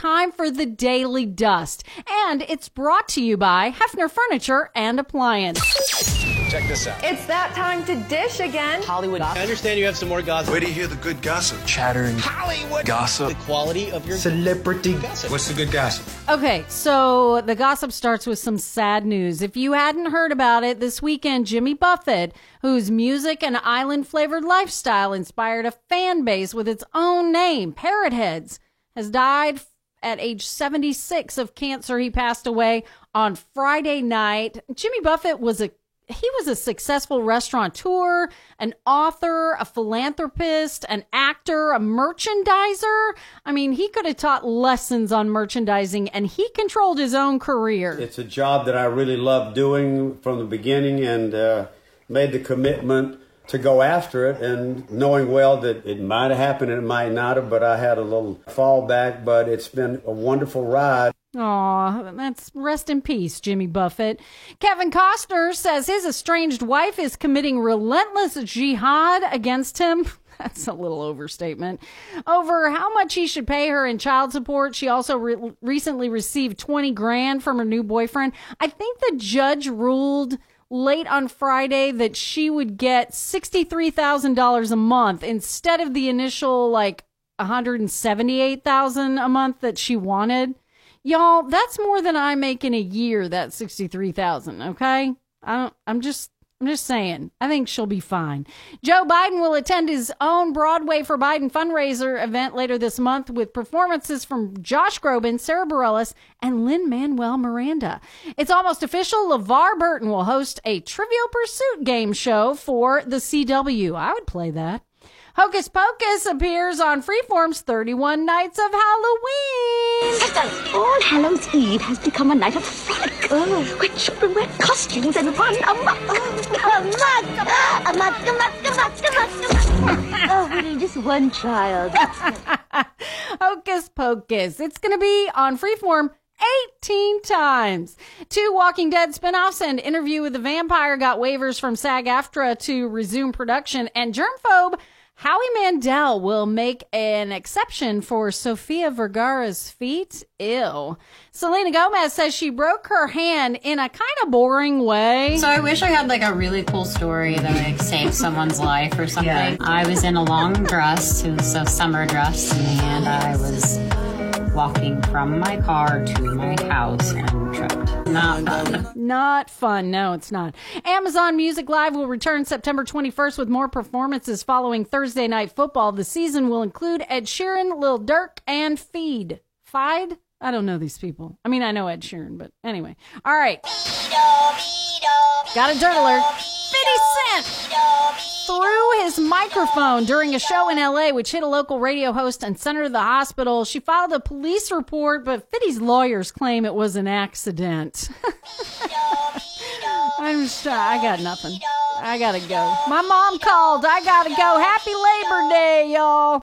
time for the Daily Dust. And it's brought to you by Hefner Furniture and Appliance. Check this out. It's that time to dish again. Hollywood. gossip. I understand you have some more gossip. Where do you hear the good gossip? Chattering. Hollywood. Gossip. The quality of your Celebrity gossip. What's the good gossip? Okay, so the gossip starts with some sad news. If you hadn't heard about it, this weekend, Jimmy Buffett, whose music and island flavored lifestyle inspired a fan base with its own name, Parrot Heads, has died at age 76 of cancer. He passed away on Friday night. Jimmy Buffett was a he was a successful restaurateur, an author, a philanthropist, an actor, a merchandiser. I mean, he could have taught lessons on merchandising and he controlled his own career. It's a job that I really loved doing from the beginning and uh, made the commitment to go after it and knowing well that it might have happened and it might not have, but I had a little fallback, but it's been a wonderful ride. Aw, that's rest in peace, Jimmy Buffett. Kevin Costner says his estranged wife is committing relentless jihad against him. That's a little overstatement. Over how much he should pay her in child support. She also re- recently received 20 grand from her new boyfriend. I think the judge ruled late on Friday that she would get $63,000 a month instead of the initial like 178,000 a month that she wanted. Y'all, that's more than I make in a year, that 63,000, okay? I don't I'm just I'm just saying. I think she'll be fine. Joe Biden will attend his own Broadway for Biden fundraiser event later this month with performances from Josh Groban, Sarah Bareilles, and Lin Manuel Miranda. It's almost official. LeVar Burton will host a Trivial Pursuit game show for the CW. I would play that. Hocus Pocus appears on Freeform's 31 Nights of Halloween. All Hallows Eve has become a night of frolic, oh. where children wear costumes and run amok. Amok! Amok, amok, amok, amok, amok. Oh, little just one child. Hocus Pocus. It's going to be on Freeform 18 times. Two Walking Dead spinoffs and Interview with the Vampire got waivers from SAG AFTRA to resume production, and Germphobe Howie Mandel will make an exception for Sofia Vergara's feet. Ew. Selena Gomez says she broke her hand in a kind of boring way. So I wish I had like a really cool story that like saved someone's life or something. Yeah. I was in a long dress, it was a summer dress, and I was walking from my car to my house and tripped. Not fun. Not fun. No, it's not. Amazon Music Live will return September 21st with more performances following Thursday Night Football. The season will include Ed Sheeran, Lil Durk, and Feed. Fide? I don't know these people. I mean, I know Ed Sheeran, but anyway. All right. Got a dirt alert. 50 Cent threw his microphone during a show in LA, which hit a local radio host and sent her to the hospital. She filed a police report, but 50's lawyers claim it was an accident. I'm just, I got nothing. I gotta go. My mom called. I gotta go. Happy Labor Day, y'all.